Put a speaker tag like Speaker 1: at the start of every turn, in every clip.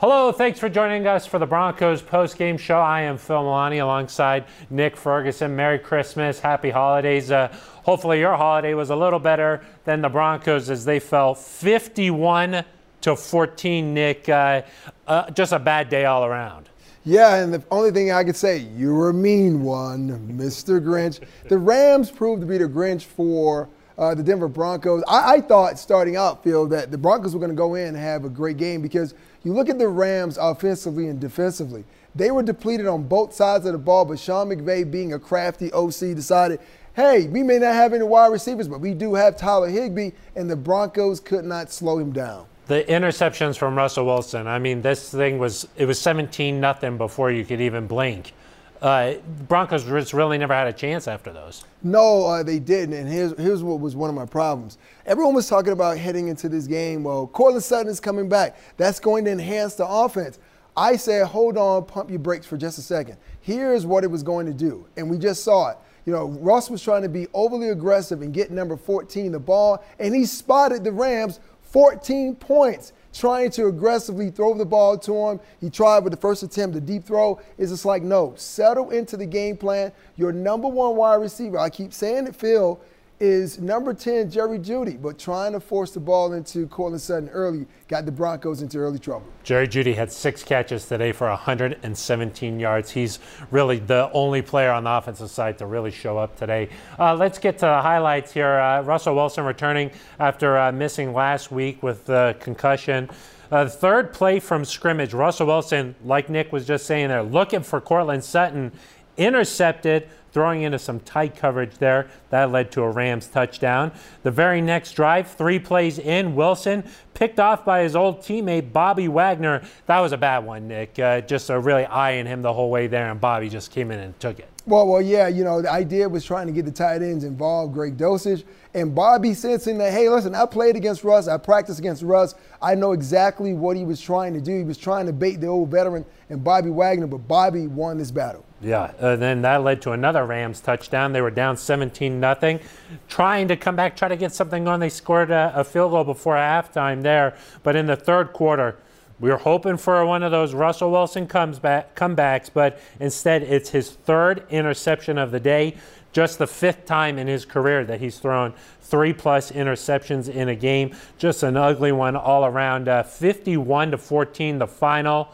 Speaker 1: Hello, thanks for joining us for the Broncos post-game show. I am Phil Milani alongside Nick Ferguson. Merry Christmas, Happy Holidays. Uh, hopefully, your holiday was a little better than the Broncos as they fell 51 to 14. Nick, uh, uh, just a bad day all around.
Speaker 2: Yeah, and the only thing I could say, you were a mean one, Mr. Grinch. The Rams proved to be the Grinch for uh, the Denver Broncos. I, I, thought starting out, Phil, that the Broncos were going to go in and have a great game because you look at the Rams offensively and defensively. They were depleted on both sides of the ball, but Sean McVay, being a crafty OC, decided, hey, we may not have any wide receivers, but we do have Tyler Higbee, and the Broncos could not slow him down.
Speaker 1: The interceptions from Russell Wilson. I mean, this thing was it was 17 nothing before you could even blink. Uh, Broncos just really never had a chance after those.
Speaker 2: No, uh, they didn't. And here's, here's what was one of my problems. Everyone was talking about heading into this game. Well, Courtland Sutton is coming back. That's going to enhance the offense. I said, hold on, pump your brakes for just a second. Here's what it was going to do. And we just saw it. You know, Russ was trying to be overly aggressive and get number 14 the ball, and he spotted the Rams 14 points trying to aggressively throw the ball to him. He tried with the first attempt, the deep throw. Is just like, no, settle into the game plan. Your number one wide receiver, I keep saying it, Phil, is number 10, Jerry Jeudy, but trying to force the ball into Courtland Sutton early got the Broncos into early trouble.
Speaker 1: Jerry Jeudy had six catches today for 117 yards. He's really the only player on the offensive side to really show up today. Uh, let's get to the highlights here. Uh, Russell Wilson returning after uh, missing last week with the concussion. Uh, third play from scrimmage, Russell Wilson, like Nick was just saying there, looking for Courtland Sutton, intercepted throwing into some tight coverage there. That led to a Rams touchdown. The very next drive, three plays in, Wilson picked off by his old teammate Bobby Wagner. That was a bad one, Nick. Uh, just a really eyeing him the whole way there, and Bobby just came in and took it.
Speaker 2: Well, well, yeah, you know, the idea was trying to get the tight ends involved, Greg Dulcich. And Bobby sensing that, hey, listen, I played against Russ, I practiced against Russ. I know exactly what he was trying to do. He was trying to bait the old veteran and Bobby Wagner, but Bobby won this battle.
Speaker 1: Yeah, uh, then that led to another Rams touchdown. They were down 17 nothing, trying to come back, try to get something on. They scored a, a field goal before halftime there, but in the third quarter, we were hoping for one of those Russell Wilson comes back, comebacks, but instead it's his third interception of the day. Just the fifth time in his career that he's thrown three plus interceptions in a game. Just an ugly one all around. Uh, 51 to 14, the final.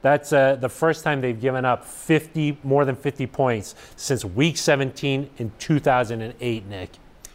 Speaker 1: That's uh, the first time they've given up 50, more than 50 points since week 17 in 2008, Nick.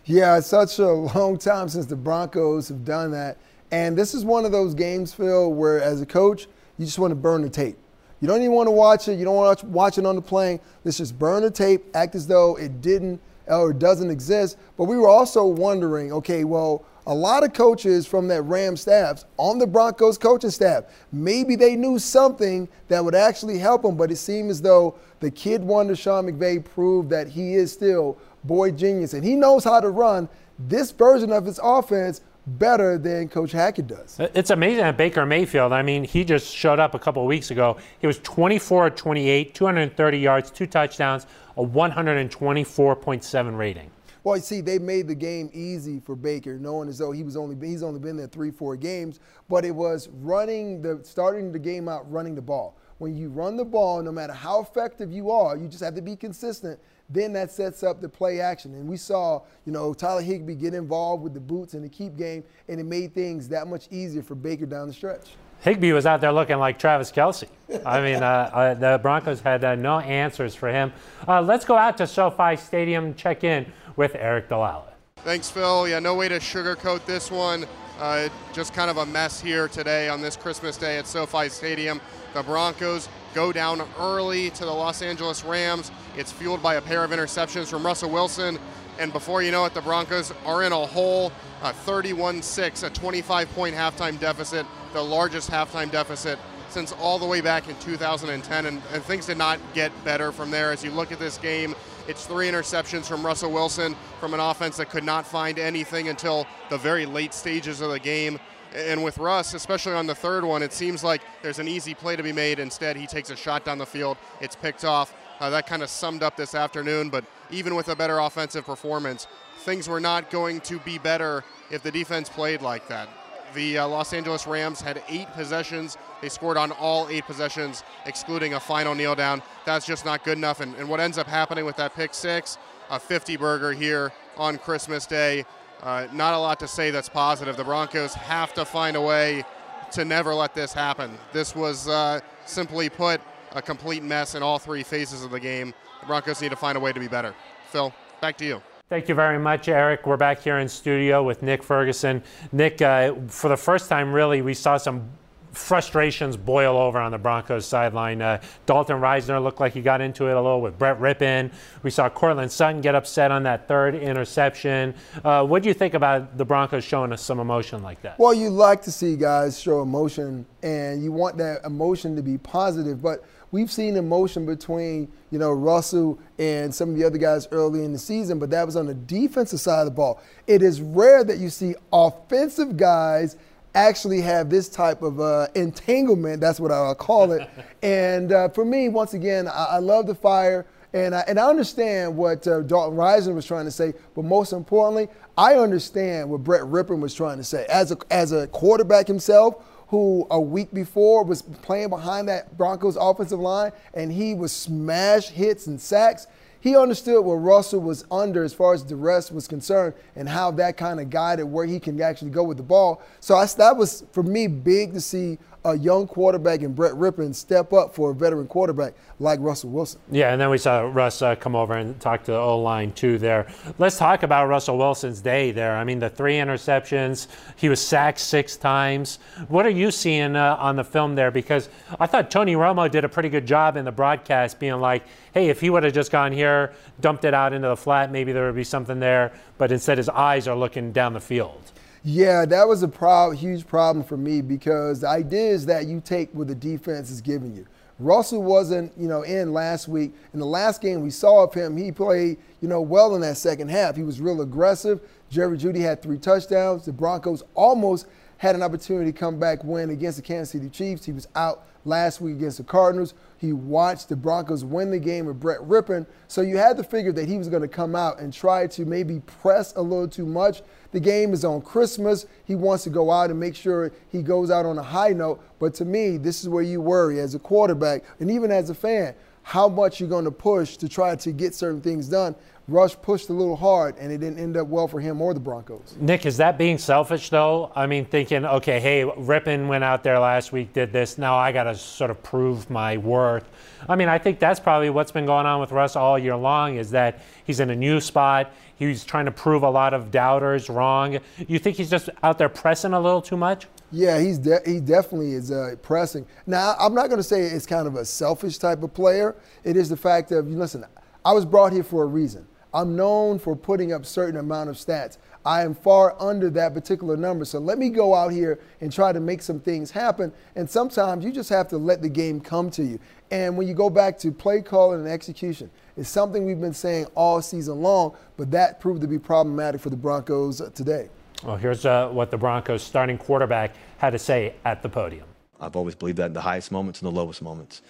Speaker 2: Yeah, it's such a long time since the Broncos have done that. And this is one of those games, Phil, where as a coach, you just want to burn the tape. You don't even want to watch it. You don't want to watch it on the plane. Let's just burn the tape, act as though it didn't or doesn't exist. But we were also wondering, okay, well, a lot of coaches from that Ram staff on the Broncos coaching staff, maybe they knew something that would actually help them, but it seemed as though the kid wonder Sean McVay proved that he is still boy genius and he knows how to run this version of his offense better than Coach Hackett does.
Speaker 1: It's amazing that Baker Mayfield, I mean, he just showed up a couple of weeks ago. He was 24 28, 230 yards, two touchdowns, a 124.7 rating.
Speaker 2: Well, you see, they made the game easy for Baker, knowing as though he was only he's only been there three, four games. But it was running the starting the game out, running the ball. When you run the ball, no matter how effective you are, you just have to be consistent. Then that sets up the play action. And we saw, you know, Tyler Higbee get involved with the boots and the keep game, and it made things that much easier for Baker down the stretch.
Speaker 1: Higbee was out there looking like Travis Kelce. I mean, uh, uh, the Broncos had uh, no answers for him. Uh, let's go out to SoFi Stadium, check in with Aric DiLalla.
Speaker 3: Thanks, Phil. Yeah, no way to sugarcoat this one. Uh, just kind of a mess here today on this Christmas day at SoFi Stadium. The Broncos go down early to the Los Angeles Rams. It's fueled by a pair of interceptions from Russell Wilson. And before you know it, the Broncos are in a hole, 31 6, a 25 point halftime deficit, the largest halftime deficit since all the way back in 2010. And, and things did not get better from there. As you look at this game, it's three interceptions from Russell Wilson from an offense that could not find anything until the very late stages of the game. And with Russ, especially on the third one, it seems like there's an easy play to be made. Instead, he takes a shot down the field. It's picked off. Uh, that kind of summed up this afternoon. But even with a better offensive performance, things were not going to be better if the defense played like that. The uh, Los Angeles Rams had eight possessions They scored on all eight possessions, excluding a final kneel down. That's just not good enough. And, and what ends up happening with that pick six, a 50 burger here on Christmas Day, uh, not a lot to say that's positive. The Broncos have to find a way to never let this happen. This was uh, simply put a complete mess in all three phases of the game. The Broncos need to find a way to be better. Phil, back to you.
Speaker 1: Thank you very much, Aric. We're back here in studio with Nick Ferguson. Nick, uh, for the first time, really, we saw some frustrations boil over on the Broncos sideline. Uh, Dalton Risner looked like he got into it a little with Brett Rypien. We saw Courtland Sutton get upset on that third interception. Uh, what do you think about the Broncos showing us some emotion like that?
Speaker 2: Well, you like to see guys show emotion, and you want that emotion to be positive, but we've seen emotion between you know Russell and some of the other guys early in the season, but that was on the defensive side of the ball. It is rare that you see offensive guys actually have this type of uh, entanglement. That's what I'll call it. and uh, for me, once again, I, I, love the fire. And I, and I understand what uh, Dalton Risner was trying to say, but most importantly, I understand what Brett Rypien was trying to say. As a, as a quarterback himself, who a week before was playing behind that Broncos offensive line, and he was smash hits and sacks he understood what Russell was under as far as the rest was concerned and how that kind of guided where he can actually go with the ball. So I, that was, for me, big to see a young quarterback in Brett Rypien step up for a veteran quarterback like Russell Wilson.
Speaker 1: Yeah, and then we saw Russ uh, come over and talk to the O line too there. Let's talk about Russell Wilson's day there. I mean, the three interceptions, he was sacked six times. What are you seeing uh, on the film there? Because I thought Tony Romo did a pretty good job in the broadcast being like, hey, if he would have just gone here, dumped it out into the flat, maybe there would be something there. But instead, his eyes are looking down the field.
Speaker 2: Yeah, that was a huge problem for me because the idea is that you take what the defense is giving you. Russell wasn't, you know, in last week. In the last game we saw of him, he played, you know, well in that second half. He was real aggressive. Jerry Jeudy had three touchdowns. The Broncos almost had an opportunity to come back win against the Kansas City Chiefs. He was out last week against the Cardinals. He watched the Broncos win the game with Brett Rypien. So you had to figure that he was going to come out and try to maybe press a little too much. The game is on Christmas. He wants to go out and make sure he goes out on a high note. But to me, this is where you worry as a quarterback and even as a fan how much you're going to push to try to get certain things done. Russ pushed a little hard, and it didn't end up well for him or the Broncos.
Speaker 1: Nick, is that being selfish, though? I mean, thinking, okay, hey, Rypien went out there last week, did this. Now I got to sort of prove my worth. I mean, I think that's probably what's been going on with Russ all year long is that he's in a new spot. He's trying to prove a lot of doubters wrong. You think he's just out there pressing a little too much?
Speaker 2: Yeah, he's de- he definitely is uh, pressing. Now, I'm not going to say it's kind of a selfish type of player. It is the fact of, you listen, I was brought here for a reason. I'm known for putting up certain amount of stats. I am far under that particular number. So let me go out here and try to make some things happen. And sometimes you just have to let the game come to you. And when you go back to play calling and execution, it's something we've been saying all season long, but that proved to be problematic for the Broncos today.
Speaker 1: Well, here's uh, what the Broncos starting quarterback had to say at the podium.
Speaker 4: I've always believed that in the highest moments and the lowest moments.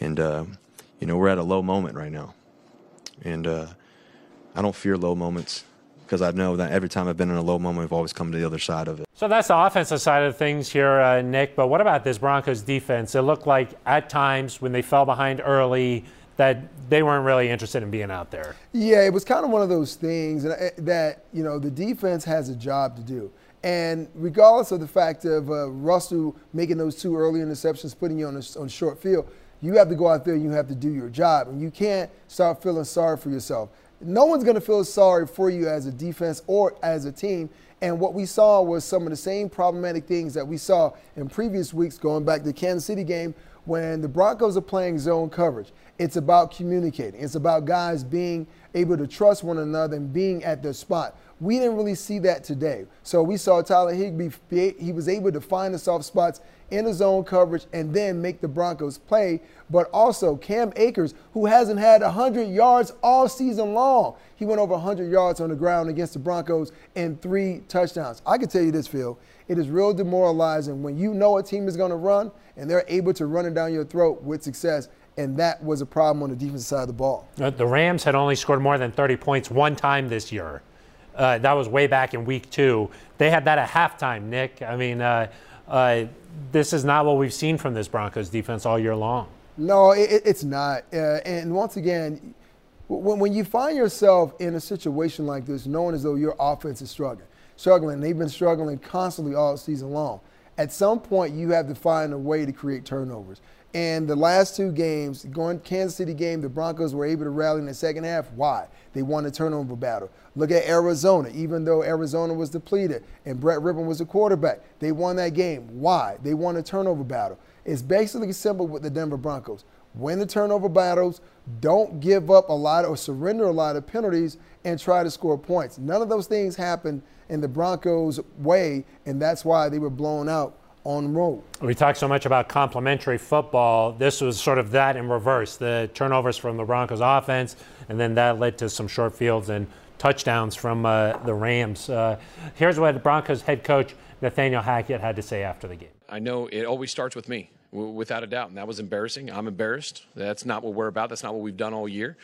Speaker 4: And, uh, you know, we're at a low moment right now. And uh, I don't fear low moments because I know that every time I've been in a low moment, I've always come to the other side of it.
Speaker 1: So that's the offensive side of things here, uh, Nick. But what about this Broncos defense? It looked like at times when they fell behind early, that they weren't really interested in being out there.
Speaker 2: Yeah, it was kind of one of those things uh, that, you know, the defense has a job to do. And regardless of the fact of uh, Russell making those two early interceptions, putting you on a, on short field, you have to go out there and you have to do your job. And you can't start feeling sorry for yourself. No one's going to feel sorry for you as a defense or as a team. And what we saw was some of the same problematic things that we saw in previous weeks, going back to the Kansas City game, when the Broncos are playing zone coverage. It's about communicating. It's about guys being able to trust one another and being at their spot. We didn't really see that today. So we saw Tyler Higbee, he was able to find the soft spots in the zone coverage and then make the Broncos play. But also Cam Akers, who hasn't had 100 yards all season long. He went over 100 yards on the ground against the Broncos and three touchdowns. I can tell you this, Phil. It is real demoralizing when you know a team is going to run and they're able to run it down your throat with success and that was a problem on the defensive side of the ball.
Speaker 1: The Rams had only scored more than 30 points one time this year. Uh, that was way back in week two. They had that at halftime, Nick. I mean, uh, uh, this is not what we've seen from this Broncos defense all year long.
Speaker 2: No, it, it's not. Uh, and once again, when, when you find yourself in a situation like this, knowing as though your offense is struggling, struggling, they've been struggling constantly all season long. At some point, you have to find a way to create turnovers. And the last two games, going Kansas City game, the Broncos were able to rally in the second half. Why? They won the turnover battle. Look at Arizona. Even though Arizona was depleted and Brett Rypien was the quarterback, they won that game. Why? They won the turnover battle. It's basically simple with the Denver Broncos. Win the turnover battles, don't give up a lot or surrender a lot of penalties, and try to score points. None of those things happened in the Broncos' way, and that's why they were blown out on road.
Speaker 1: We talk so much about complementary football. This was sort of that in reverse the turnovers from the Broncos offense, and then that led to some short fields and touchdowns from uh, the Rams. Uh, here's what the Broncos head coach Nathaniel Hackett had to say after the game.
Speaker 5: I know it always starts with me, without a doubt, and that was embarrassing. I'm embarrassed. That's not what we're about. That's not what we've done all year.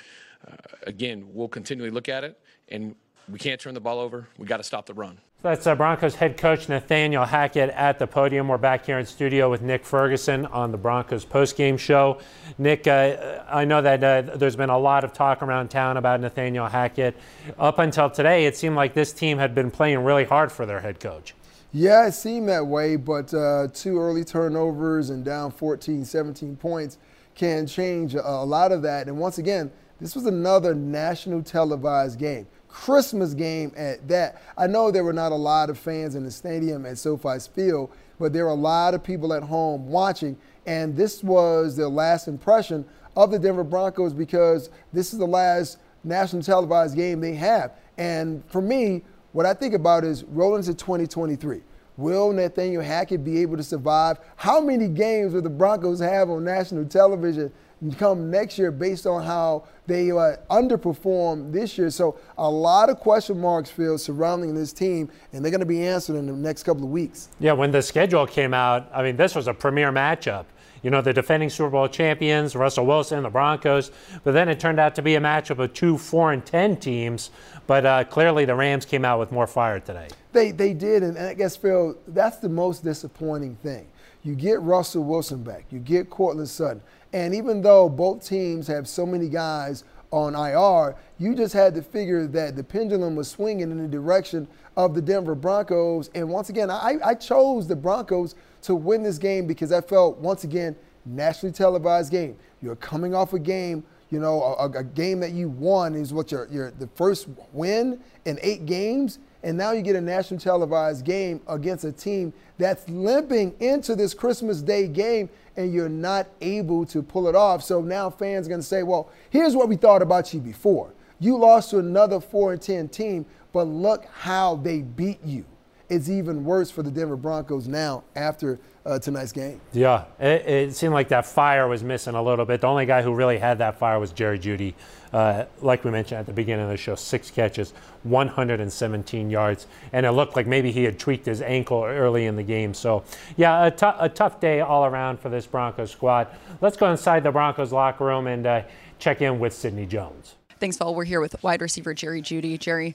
Speaker 5: Uh, again, we'll continually look at it, and we can't turn the ball over. We got to stop the run.
Speaker 1: That's uh, Broncos head coach Nathaniel Hackett at the podium. We're back here in studio with Nick Ferguson on the Broncos postgame show. Nick, uh, I know that uh, there's been a lot of talk around town about Nathaniel Hackett. Up until today, it seemed like this team had been playing really hard for their head coach.
Speaker 2: Yeah, it seemed that way, but uh, two early turnovers and down 14, 17 points can change a, a lot of that. And once again, this was another national televised game. Christmas game at that. I know there were not a lot of fans in the stadium at SoFi Field, but there were a lot of people at home watching, and this was the last impression of the Denver Broncos because this is the last national televised game they have. And for me, what I think about is rolling to 2023. Will Nathaniel Hackett be able to survive? How many games will the Broncos have on national television come next year based on how they uh, underperformed this year. So a lot of question marks, Phil, surrounding this team, and they're going to be answered in the next couple of weeks.
Speaker 1: Yeah, when the schedule came out, I mean, this was a premier matchup. You know, the defending Super Bowl champions, Russell Wilson, the Broncos, but then it turned out to be a matchup of two four and ten teams. But uh, clearly, the Rams came out with more fire today.
Speaker 2: They they did, and I guess Phil, that's the most disappointing thing. You get Russell Wilson back, you get Courtland Sutton. And even though both teams have so many guys on IR, you just had to figure that the pendulum was swinging in the direction of the Denver Broncos. And once again, I, I chose the Broncos to win this game because I felt, once again, nationally televised game. You're coming off a game, you know, a, a game that you won is what your, your the first win in eight games. And now you get a national televised game against a team that's limping into this Christmas Day game and you're not able to pull it off. So now fans are going to say, well, here's what we thought about you before. You lost to another 4 and 10 team, but look how they beat you. It's even worse for the Denver Broncos now after uh, tonight's game.
Speaker 1: Yeah, it, it, seemed like that fire was missing a little bit. The only guy who really had that fire was Jerry Jeudy. Uh, like we mentioned at the beginning of the show, six catches, 117 yards, and it looked like maybe he had tweaked his ankle early in the game. So, yeah, a, t- a tough day all around for this Broncos squad. Let's go inside the Broncos locker room and uh, check in with Sidney Jones.
Speaker 6: Thanks, Paul. We're here with wide receiver Jerry Jeudy. Jerry,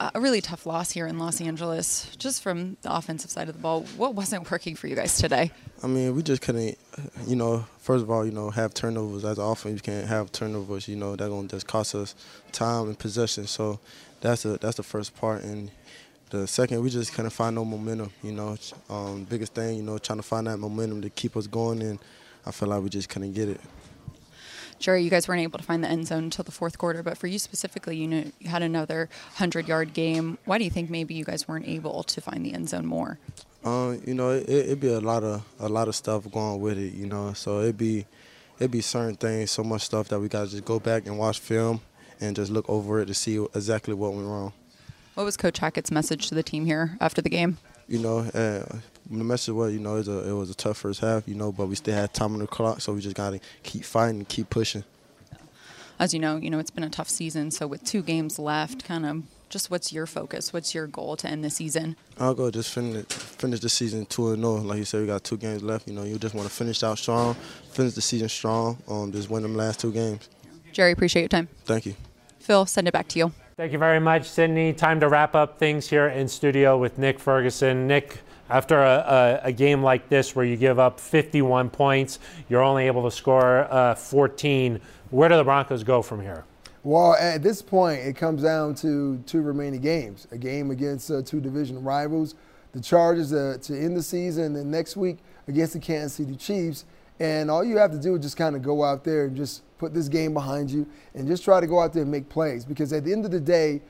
Speaker 6: a really tough loss here in Los Angeles, just from the offensive side of the ball. What wasn't working for you guys today?
Speaker 7: I mean, we just couldn't, you know, first of all, you know, have turnovers. As often you can't have turnovers, you know, that's going to just cost us time and possession. So that's the, that's the first part. And the second, we just couldn't find no momentum, you know. Um, biggest thing, you know, trying to find that momentum to keep us going. And I feel like we just couldn't get it.
Speaker 6: Jerry, you guys weren't able to find the end zone until the fourth quarter, but for you specifically, you know, you had another hundred yard game. Why do you think maybe you guys weren't able to find the end zone more?
Speaker 7: Uh, you know, it, it'd be a lot of a lot of stuff going with it. You know, so it'd be it'd be certain things, so much stuff that we gotta just go back and watch film and just look over it to see exactly what went wrong.
Speaker 6: What was Coach Hackett's message to the team here after the game?
Speaker 7: You know, uh, the message was, you know, it was, a, it was a tough first half, you know, but we still had time on the clock, so we just got to keep fighting, keep pushing.
Speaker 6: As you know, you know it's been a tough season. So with two games left, kind of just what's your focus? What's your goal to end the season?
Speaker 7: I'll go just finish finish the season two and zero. Like you said, we got two games left. You know, you just want to finish out strong, finish the season strong. Um, just win them last two games.
Speaker 6: Jerry, appreciate your time.
Speaker 7: Thank you.
Speaker 6: Phil, send it back to you.
Speaker 1: Thank you very much, Sydney. Time to wrap up things here in studio with Nick Ferguson. Nick, After a, a, a, game like this where you give up 51 points, you're only able to score uh, 14. Where do the Broncos go from here?
Speaker 2: Well, at this point, it comes down to two remaining games a game against uh, two division rivals, the Chargers uh, to end the season, and next week against the Kansas City Chiefs. And all you have to do is just kind of go out there and just put this game behind you and just try to go out there and make plays. Because at the end of the day,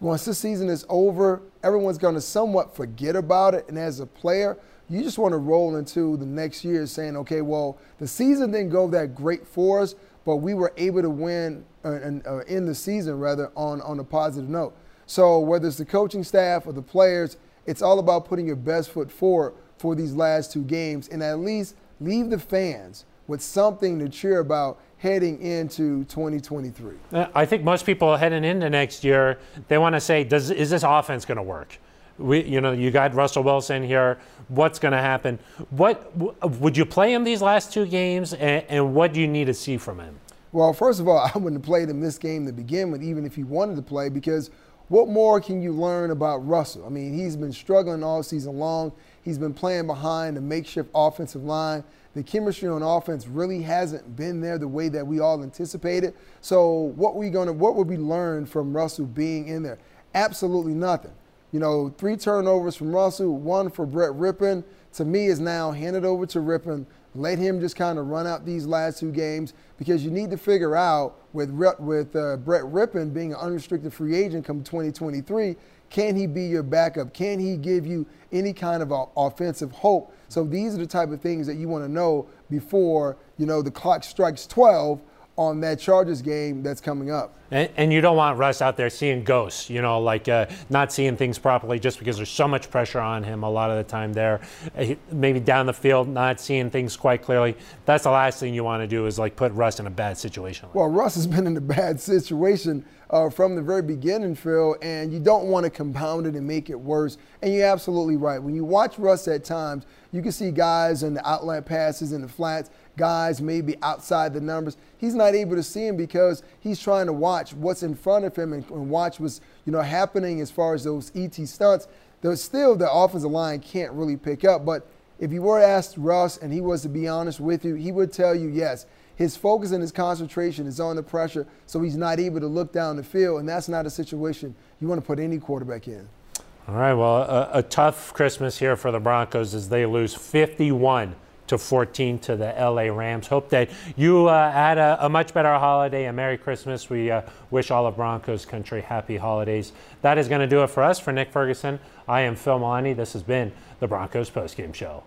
Speaker 2: once this season is over, everyone's going to somewhat forget about it. And as a player, you just want to roll into the next year saying, okay, well, the season didn't go that great for us, but we were able to win uh, and uh, end the season rather on, on a positive note. So whether it's the coaching staff or the players, it's all about putting your best foot forward for these last two games and at least leave the fans with something to cheer about heading into 2023? Uh,
Speaker 1: I think most people heading into next year, they want to say, does is this offense going to work? We, you know, you got Russell Wilson here. What's going to happen? What would you play him these last two games, and, and, what do you need to see from him?
Speaker 2: Well, first of all, I wouldn't have played him this game to begin with, even if he wanted to play, because what more can you learn about Russell? I mean, he's been struggling all season long. He's been playing behind a makeshift offensive line the chemistry on offense really hasn't been there the way that we all anticipated. So what we gonna what would we learn from Russell being in there? Absolutely nothing. You know, three turnovers from Russell, one for Brett Rypien. To me, is now handed over to Rypien. Let him just kind of run out these last two games because you need to figure out with with uh, Brett Rypien being an unrestricted free agent come 2023 can he be your backup? Can he give you any kind of offensive hope? So these are the type of things that you want to know before you know the clock strikes 12 on that Chargers game that's coming up.
Speaker 1: And, and, you don't want Russ out there seeing ghosts, you know, like uh, not seeing things properly just because there's so much pressure on him a lot of the time there. Uh, maybe down the field, not seeing things quite clearly. That's the last thing you want to do is like put Russ in a bad situation.
Speaker 2: Well, Russ has been in a bad situation uh, from the very beginning, Phil, and you don't want to compound it and make it worse. And you're absolutely right. When you watch Russ at times, you can see guys in the outlet passes in the flats guys maybe outside the numbers. He's not able to see him because he's trying to watch what's in front of him and, and watch what's you know happening as far as those ET stunts. There's still the offensive line can't really pick up. But if you were asked Russ and he was to be honest with you, he would tell you yes. His focus and his concentration is on the pressure, so he's not able to look down the field, and that's not a situation you want to put any quarterback in.
Speaker 1: All right, well, a, a tough Christmas here for the Broncos as they lose 51 to 14 to the LA Rams. Hope that you uh, had a, a, much better holiday, a Merry Christmas. We uh, wish all of Broncos country happy holidays. That is going to do it for us. For Nick Ferguson, I am Phil Milani. This has been the Broncos postgame show.